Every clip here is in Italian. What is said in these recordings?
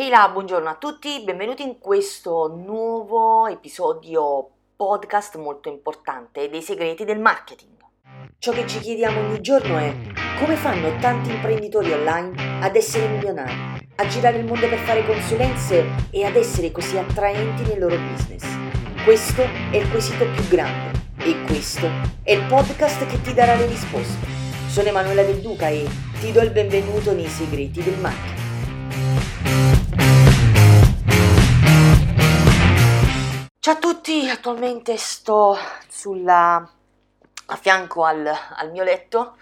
Ehi là, buongiorno a tutti, benvenuti in questo nuovo episodio podcast molto importante dei segreti del marketing. Ciò che ci chiediamo ogni giorno è come fanno tanti imprenditori online ad essere milionari, a girare il mondo per fare consulenze e ad essere così attraenti nel loro business. Questo è il quesito più grande e questo è il podcast che ti darà le risposte. Sono Emanuela Del Duca e ti do il benvenuto nei segreti del marketing. Ciao a tutti, attualmente sto sulla, a fianco al, al mio letto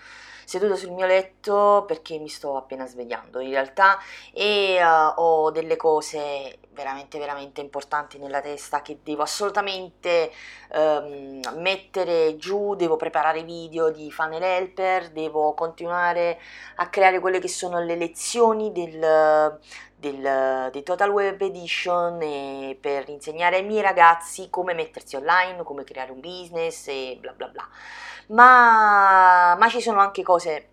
seduto sul mio letto perché mi sto appena svegliando in realtà e uh, ho delle cose veramente veramente importanti nella testa che devo assolutamente um, mettere giù, devo preparare video di funnel helper, devo continuare a creare quelle che sono le lezioni del, del, di Total Web Edition per insegnare ai miei ragazzi come mettersi online, come creare un business e bla bla bla. Ma, ma ci sono anche cose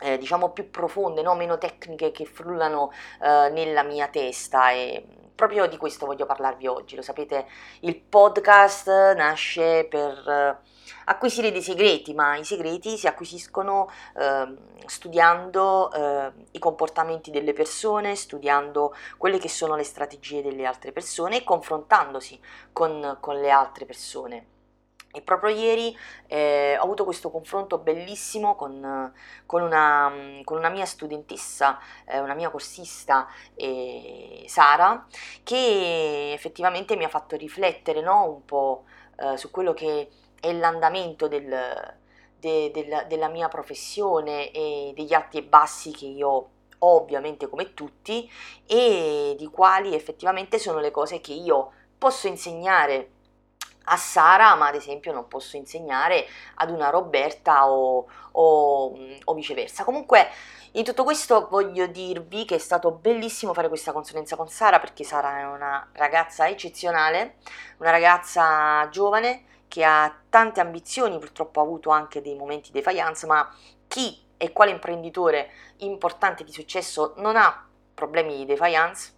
eh, diciamo più profonde, no? meno tecniche che frullano eh, nella mia testa e proprio di questo voglio parlarvi oggi. Lo sapete, il podcast nasce per eh, acquisire dei segreti, ma i segreti si acquisiscono eh, studiando eh, i comportamenti delle persone, studiando quelle che sono le strategie delle altre persone e confrontandosi con, con le altre persone. E proprio ieri eh, ho avuto questo confronto bellissimo con, con, una, con una, mia studentessa, eh, una mia corsista, eh, Sara, che effettivamente mi ha fatto riflettere no, un po' eh, su quello che è l'andamento del, de, del, della mia professione e degli alti e bassi che io ho ovviamente come tutti e di quali effettivamente sono le cose che io posso insegnare a Sara, ma ad esempio non posso insegnare ad una Roberta o, o, o, viceversa. Comunque, in tutto questo voglio dirvi che è stato bellissimo fare questa consulenza con Sara perché Sara è una ragazza eccezionale, una ragazza giovane che ha tante ambizioni, purtroppo ha avuto anche dei momenti di defiance, ma chi e quale imprenditore importante di successo non ha problemi di defiance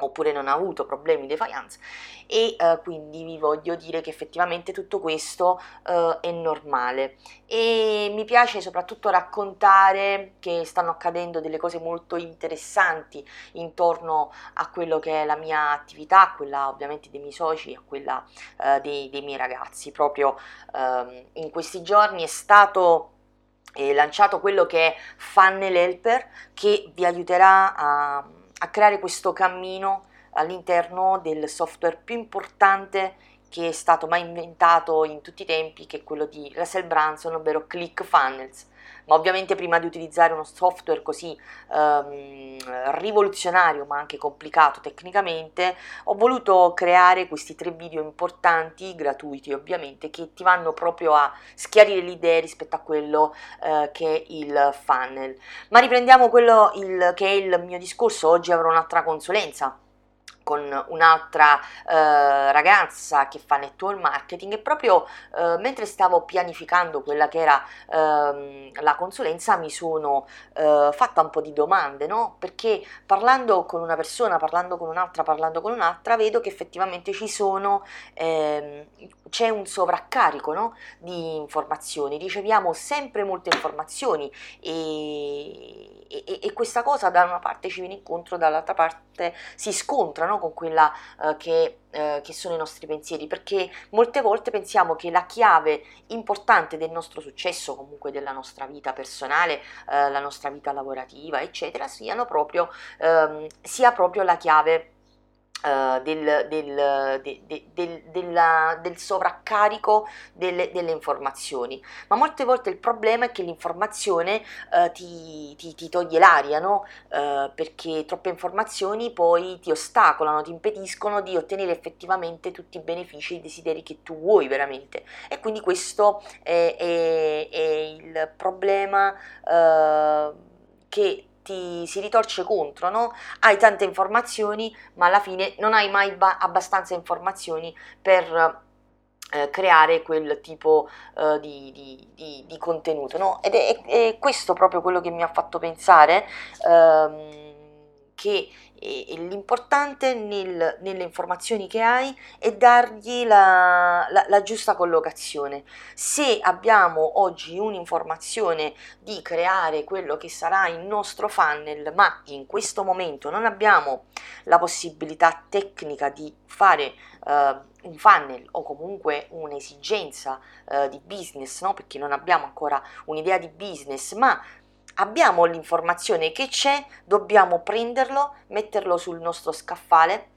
oppure non ha avuto problemi di defiance e uh, quindi vi voglio dire che effettivamente tutto questo uh, è normale e mi piace soprattutto raccontare che stanno accadendo delle cose molto interessanti intorno a quello che è la mia attività, quella ovviamente dei miei soci, a quella uh, dei, dei, miei ragazzi. Proprio ehm, in questi giorni è stato eh, lanciato quello che è Funnel Helper che vi aiuterà a a creare questo cammino all'interno del software più importante che è stato mai inventato in tutti i tempi, che è quello di Russell Branson, ovvero ClickFunnels ma ovviamente prima di utilizzare uno software così um, rivoluzionario ma anche complicato tecnicamente, ho voluto creare questi tre video importanti, gratuiti ovviamente, che ti vanno proprio a schiarire le idee rispetto a quello uh, che è il funnel. Ma riprendiamo quello il, che è il mio discorso, oggi avrò un'altra consulenza con un'altra eh, ragazza che fa network marketing e proprio eh, mentre stavo pianificando quella che era eh, la consulenza mi sono eh, fatta un po' di domande, no? Perché parlando con una persona, parlando con un'altra, parlando con un'altra, vedo che effettivamente ci sono, ehm, c'è un sovraccarico no? di informazioni, riceviamo sempre molte informazioni e, e, e, questa cosa da una parte ci viene incontro, dall'altra parte si scontrano con quella uh, che, uh, che, sono i nostri pensieri, perché molte volte pensiamo che la chiave importante del nostro successo, comunque della nostra vita personale, uh, la nostra vita lavorativa, eccetera, siano proprio, um, sia proprio la chiave Uh, del, del, de, de, de, del, sovraccarico delle, delle, informazioni. Ma molte volte il problema è che l'informazione uh, ti, ti, ti, toglie l'aria, no? uh, perché troppe informazioni poi ti ostacolano, ti impediscono di ottenere effettivamente tutti i benefici e i desideri che tu vuoi veramente. E quindi questo è, è, è il problema che ti si ritorce contro, no? Hai tante informazioni, ma alla fine non hai mai ba- abbastanza informazioni per eh, creare quel tipo eh, di, di, di, di, contenuto, no? Ed è, è, questo proprio quello che mi ha fatto pensare. Ehm, che e, l'importante nel, nelle informazioni che hai è dargli la, la, la, giusta collocazione. Se abbiamo oggi un'informazione di creare quello che sarà il nostro funnel, ma in questo momento non abbiamo la possibilità tecnica di fare uh, un funnel o comunque un'esigenza uh, di business, no? perché non abbiamo ancora un'idea di business, ma abbiamo l'informazione che c'è, dobbiamo prenderlo, metterlo sul nostro scaffale,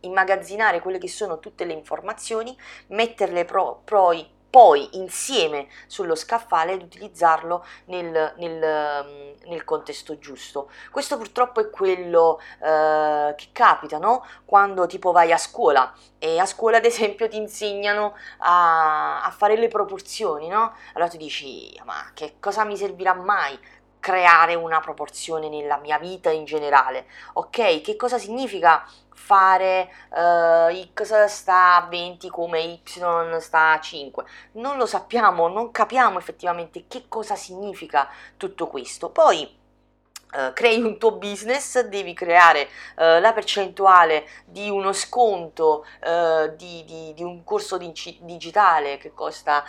immagazzinare quelle che sono tutte le informazioni, metterle poi poi insieme sullo scaffale ed utilizzarlo nel, nel, mm, nel, contesto giusto. Questo purtroppo è quello eh, che capita no? quando tipo vai a scuola e a scuola ad esempio ti insegnano a, a fare le proporzioni, no? Allora tu dici ma che cosa mi servirà mai? Creare una proporzione nella mia vita in generale, ok? Che cosa significa fare uh, x sta a 20 come y sta a 5? Non lo sappiamo, non capiamo effettivamente che cosa significa tutto questo. Poi Uh, crei un tuo business, devi creare uh, la percentuale di uno sconto uh, di, di, di, un corso di, digitale che costa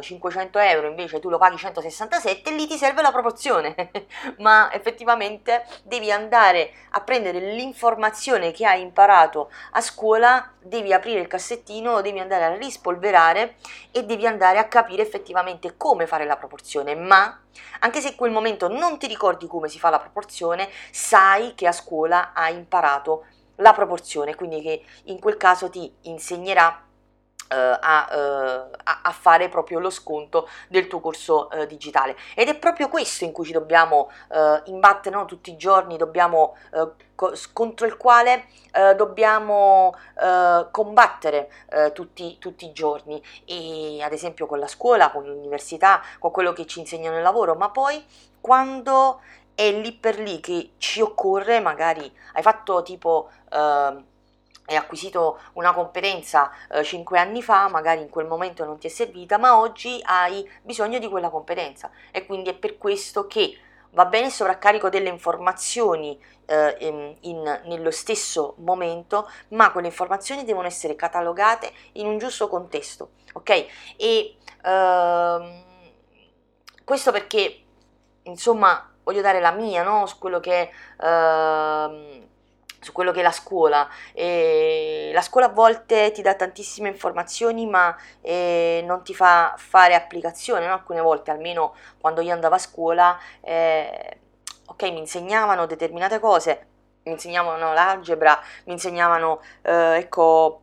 500 euro, invece tu lo paghi 167, lì ti serve la proporzione, ma effettivamente devi andare a prendere l'informazione che hai imparato a scuola, devi aprire il cassettino, devi andare a rispolverare e devi andare a capire effettivamente come fare la proporzione, ma anche se in quel momento non ti ricordi come si fa la proporzione, sai che a scuola hai imparato la proporzione, quindi che in quel caso ti insegnerà a, uh, a, fare proprio lo sconto del tuo corso uh, digitale. Ed è proprio questo in cui ci dobbiamo imbattere no? tutti i giorni dobbiamo co- contro il quale dobbiamo combattere tutti, tutti, i giorni. E ad esempio con la scuola con l'università con quello che ci insegnano nel lavoro. Ma poi quando è lì per lì che ci occorre, magari hai fatto tipo... Hai acquisito una competenza eh, 5 anni fa, magari in quel momento non ti è servita, ma oggi hai bisogno di quella competenza e quindi è per questo che va bene il sovraccarico delle informazioni eh, in, in, nello stesso momento, ma quelle informazioni devono essere catalogate in un giusto contesto, ok? E ehm, questo perché, insomma, voglio dare la mia, no? Quello che... Ehm, su quello che è la scuola. E la scuola a volte ti dà tantissime informazioni ma eh, non ti fa fare applicazione, no? alcune volte, almeno quando io andavo a scuola, eh, ok, mi insegnavano determinate cose, mi insegnavano l'algebra, mi insegnavano, eh, ecco,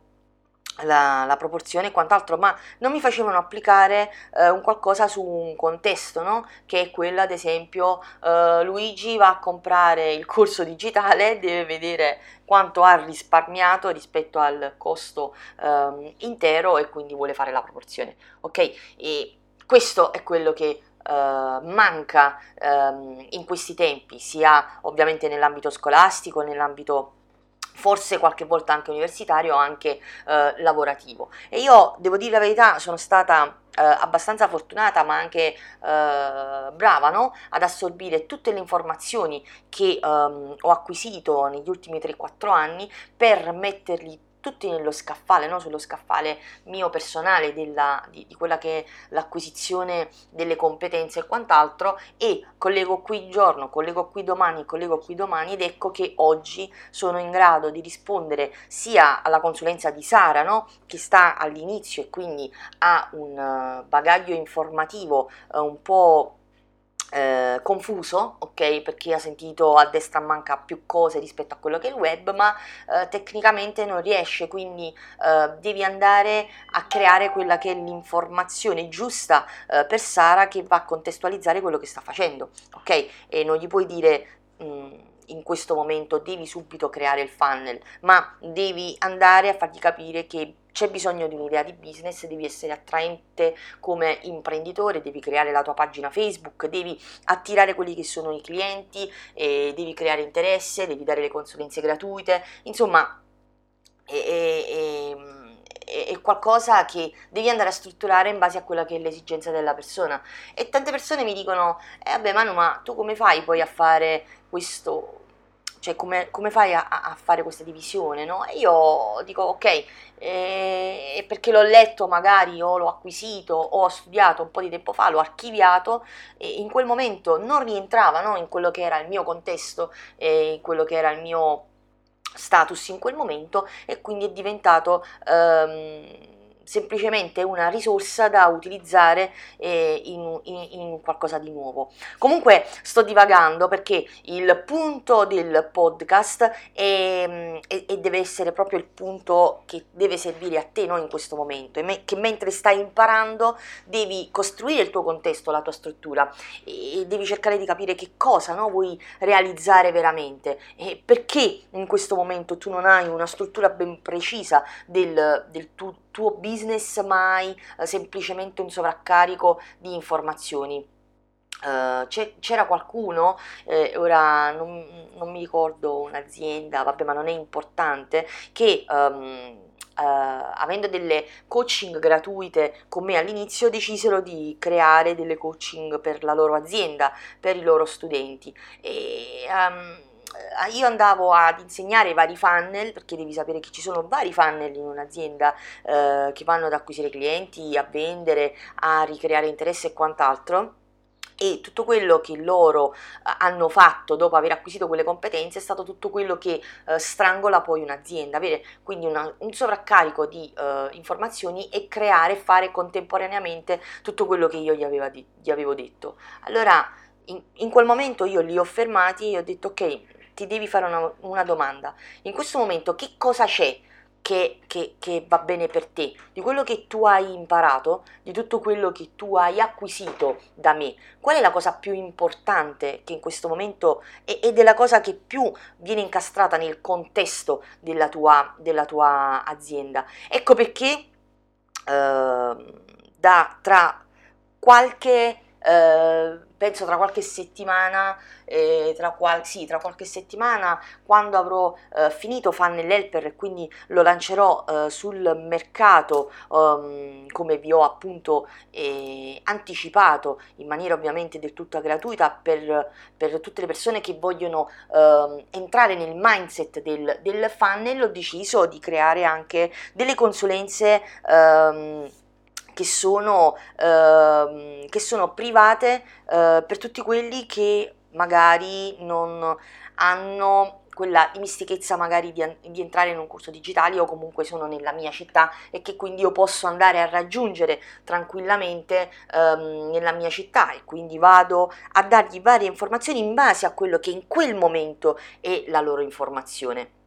la, la, proporzione e quant'altro, ma non mi facevano applicare eh, un qualcosa su un contesto, no? che è quello ad esempio eh, Luigi va a comprare il corso digitale, deve vedere quanto ha risparmiato rispetto al costo eh, intero e quindi vuole fare la proporzione. Ok? E questo è quello che Uh, manca um, in questi tempi, sia ovviamente nell'ambito scolastico, nell'ambito forse qualche volta anche universitario anche eh, lavorativo. E io devo dire la verità, sono stata eh, abbastanza fortunata ma anche eh, brava no? ad assorbire tutte le informazioni che ehm, ho acquisito negli ultimi 3-4 anni per metterli tutti nello scaffale, no? sullo scaffale mio personale della, di, di, quella che è l'acquisizione delle competenze e quant'altro e collego qui il giorno, collego qui domani, collego qui domani ed ecco che oggi sono in grado di rispondere sia alla consulenza di Sara no? che sta all'inizio e quindi ha un eh, bagaglio informativo uh, un po' eh, confuso, ok? Perché ha sentito a destra manca più cose rispetto a quello che è il web, ma eh, tecnicamente non riesce, quindi eh, devi andare a creare quella che è l'informazione giusta eh, per Sara che va a contestualizzare quello che sta facendo, ok? E non gli puoi dire... Mh, mm, in questo momento devi subito creare il funnel, ma devi andare a fargli capire che c'è bisogno di un'idea di business, devi essere attraente come imprenditore, devi creare la tua pagina Facebook, devi attirare quelli che sono i clienti, devi creare interesse, devi dare le consulenze gratuite, insomma è, è, è, è, qualcosa che devi andare a strutturare in base a quella che è l'esigenza della persona. E tante persone mi dicono, eh vabbè Manu, ma tu come fai poi a fare questo cioè come, come fai a, a, fare questa divisione, no? E io dico, ok, eh, perché l'ho letto magari o l'ho acquisito o ho studiato un po' di tempo fa, l'ho archiviato e in quel momento non rientrava no? in quello che era il mio contesto, eh, in quello che era il mio status in quel momento e quindi è diventato... Ehm, semplicemente una risorsa da utilizzare eh, in, in, in, qualcosa di nuovo. Comunque sto divagando perché il punto del podcast è, è, è deve essere proprio il punto che deve servire a te no, in questo momento, me, che mentre stai imparando devi costruire il tuo contesto, la tua struttura. E, devi cercare di capire che cosa no, vuoi realizzare veramente. E perché in questo momento tu non hai una struttura ben precisa del, del tuo tuo business mai eh, semplicemente un sovraccarico di informazioni. Uh, c'era qualcuno, eh, ora non, non, mi ricordo un'azienda, vabbè ma non è importante, che um, Uh, avendo delle coaching gratuite con me all'inizio, decisero di creare delle coaching per la loro azienda, per i loro studenti. E, um, io andavo ad insegnare vari funnel, perché devi sapere che ci sono vari funnel in un'azienda eh, che vanno ad acquisire clienti, a vendere, a ricreare interesse e quant'altro e tutto quello che loro eh, hanno fatto dopo aver acquisito quelle competenze è stato tutto quello che uh, strangola poi un'azienda, avere quindi una, un sovraccarico di uh, informazioni e creare e fare contemporaneamente tutto quello che io gli, di, gli avevo detto. Allora in, in, quel momento io li ho fermati e ho detto ok, ti devi fare una, una domanda. In questo momento che cosa c'è che, che, che, va bene per te, di quello che tu hai imparato, di tutto quello che tu hai acquisito da me. Qual è la cosa più importante che in questo momento ed è la cosa che più viene incastrata nel contesto della tua, della tua azienda? Ecco perché eh, da, tra qualche eh, penso tra qualche settimana, eh, tra, qual- sì, tra, qualche settimana, quando avrò eh, finito Funnel Helper e quindi lo lancerò eh, sul mercato um, come vi ho appunto eh, anticipato in maniera ovviamente del tutto gratuita per, per tutte le persone che vogliono um, entrare nel mindset del, del funnel, ho deciso di creare anche delle consulenze um, che sono, eh, che sono private eh, per tutti quelli che magari non hanno quella dimistichezza magari di, di, entrare in un corso digitale o comunque sono nella mia città e che quindi io posso andare a raggiungere tranquillamente ehm, nella mia città. E quindi vado a dargli varie informazioni in base a quello che in quel momento è la loro informazione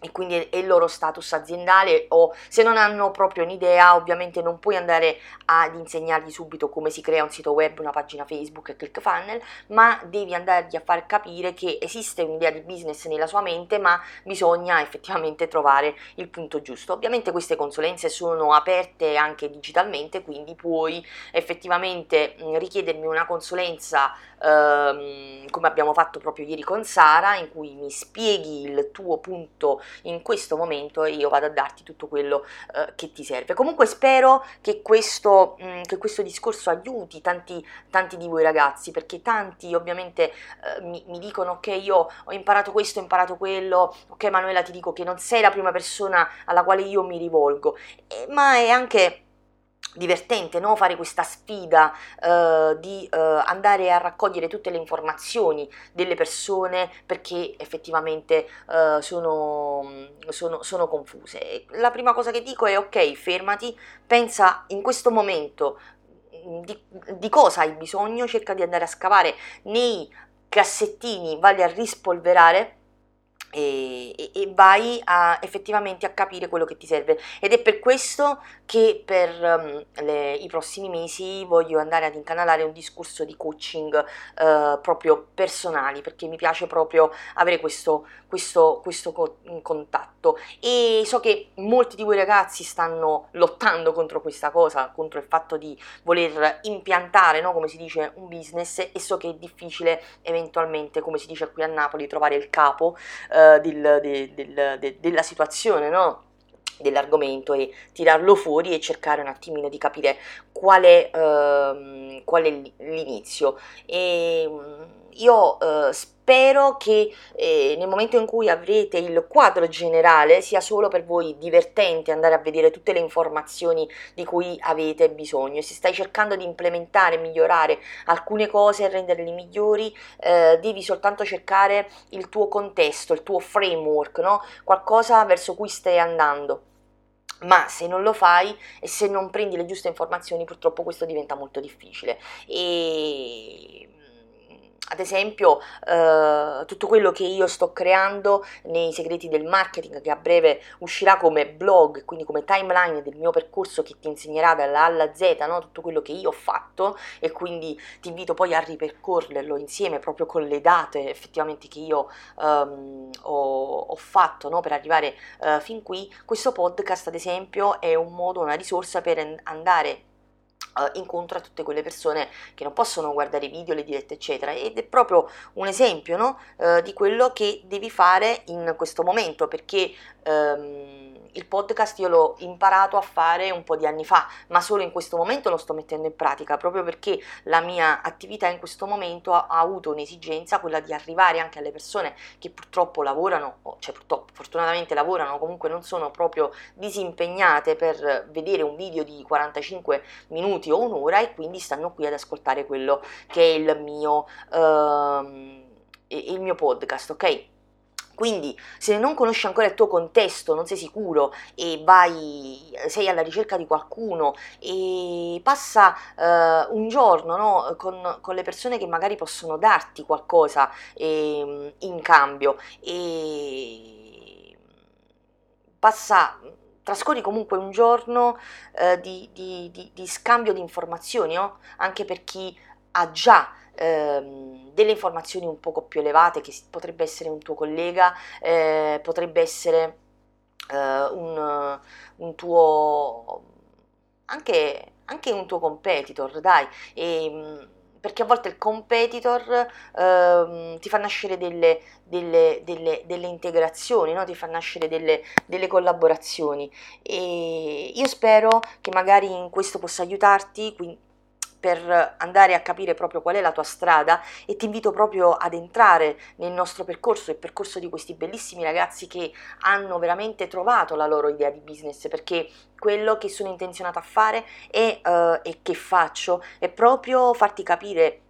e quindi è il loro status aziendale o se non hanno proprio un'idea ovviamente non puoi andare ad insegnargli subito come si crea un sito web, una pagina Facebook e ClickFunnel ma devi andargli a far capire che esiste un'idea di business nella sua mente ma bisogna effettivamente trovare il punto giusto. Ovviamente queste consulenze sono aperte anche digitalmente quindi puoi effettivamente richiedermi una consulenza ehm, come abbiamo fatto proprio ieri con Sara in cui mi spieghi il tuo punto in questo momento io vado a darti tutto quello eh, che ti serve. Comunque spero che questo, mh, mm, che questo discorso aiuti tanti, tanti, di voi ragazzi, perché tanti ovviamente eh, mi, mi, dicono ok io ho imparato questo, ho imparato quello, ok Manuela ti dico che non sei la prima persona alla quale io mi rivolgo, eh, ma è anche divertente no? fare questa sfida uh, di uh, andare a raccogliere tutte le informazioni delle persone perché effettivamente uh, sono, sono, sono, confuse. La prima cosa che dico è ok, fermati, pensa in questo momento mm, di, di cosa hai bisogno, cerca di andare a scavare nei cassettini, vai a rispolverare e, e, vai a, effettivamente a capire quello che ti serve. Ed è per questo che per um, le, i prossimi mesi voglio andare ad incanalare un discorso di coaching uh, proprio personali perché mi piace proprio avere questo, questo, questo co- contatto e so che molti di voi ragazzi stanno lottando contro questa cosa contro il fatto di voler impiantare no, come si dice un business e so che è difficile eventualmente come si dice qui a Napoli trovare il capo eh, del, de, del, de, della situazione, no? dell'argomento e tirarlo fuori e cercare un attimino di capire qual è, uh, qual è l'inizio. E, um, io eh, spero che eh, nel momento in cui avrete il quadro generale sia solo per voi divertente andare a vedere tutte le informazioni di cui avete bisogno. Se stai cercando di implementare, migliorare alcune cose e renderle migliori, eh, devi soltanto cercare il tuo contesto, il tuo framework, no? qualcosa verso cui stai andando ma se non lo fai e se non prendi le giuste informazioni purtroppo questo diventa molto difficile e ad esempio eh, tutto quello che io sto creando nei segreti del marketing che a breve uscirà come blog, quindi come timeline del mio percorso che ti insegnerà dalla A alla Z no? tutto quello che io ho fatto e quindi ti invito poi a ripercorrerlo insieme proprio con le date effettivamente che io um, ho, ho, fatto no? per arrivare uh, fin qui, questo podcast ad esempio è un modo, una risorsa per andare uh, incontro a tutte quelle persone che non possono guardare i video, le dirette, eccetera. Ed è proprio un esempio no? uh, di quello che devi fare in questo momento, perché um, il podcast io l'ho imparato a fare un po' di anni fa, ma solo in questo momento lo sto mettendo in pratica, proprio perché la mia attività in questo momento ha, ha avuto un'esigenza, quella di arrivare anche alle persone che purtroppo lavorano, cioè purtroppo fortunatamente lavorano, comunque non sono proprio disimpegnate per vedere un video di 45 minuti o un'ora e quindi stanno qui ad ascoltare quello che è il mio, uh, il mio podcast, ok? Quindi se non conosci ancora il tuo contesto, non sei sicuro e vai, sei alla ricerca di qualcuno e passa uh, un giorno no, con, con, le persone che magari possono darti qualcosa eh, in cambio e passa trascorri comunque un giorno eh, di, di, di, di, scambio di informazioni, no? anche per chi ha già ehm, delle informazioni un poco più elevate, che potrebbe essere un tuo collega, eh, potrebbe essere eh, un, un, tuo anche, anche, un tuo competitor, dai. E, ehm, perché a volte il competitor ehm, ti fa nascere delle, delle, delle, delle integrazioni, no? ti fa nascere delle, collaborazioni e io spero che magari in questo possa aiutarti, quindi per andare a capire proprio qual è la tua strada e ti invito proprio ad entrare nel nostro percorso, il percorso di questi bellissimi ragazzi che hanno veramente trovato la loro idea di business perché quello che sono intenzionata a fare e, uh, e che faccio è proprio farti capire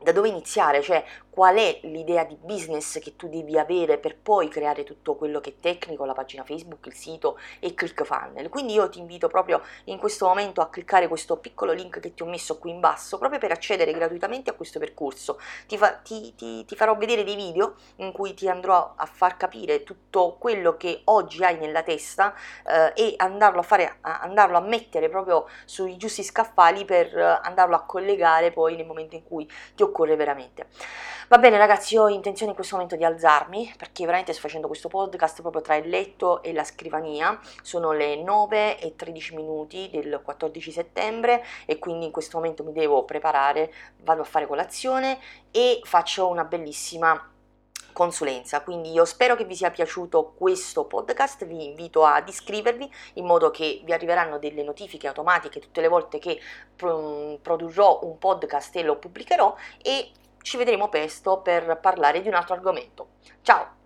da dove iniziare, cioè qual è l'idea di business che tu devi avere per poi creare tutto quello che è tecnico, la pagina Facebook, il sito e ClickFunnels. Quindi io ti invito proprio in questo momento a cliccare questo piccolo link che ti ho messo qui in basso proprio per accedere gratuitamente a questo percorso. Ti, fa, ti, ti, ti farò vedere dei video in cui ti andrò a far capire tutto quello che oggi hai nella testa eh, e andarlo a, fare, andarlo a mettere proprio sui giusti scaffali per andarlo a collegare poi nel momento in cui ti occorre veramente. Va bene ragazzi, io ho intenzione in questo momento di alzarmi perché veramente sto facendo questo podcast proprio tra il letto e la scrivania. Sono le 9 e 13 minuti del 14 settembre e quindi in questo momento mi devo preparare, vado a fare colazione e faccio una bellissima consulenza. Quindi io spero che vi sia piaciuto questo podcast, vi invito ad iscrivervi in modo che vi arriveranno delle notifiche automatiche tutte le volte che produrrò un podcast e lo pubblicherò e ci vedremo presto per parlare di un altro argomento. Ciao!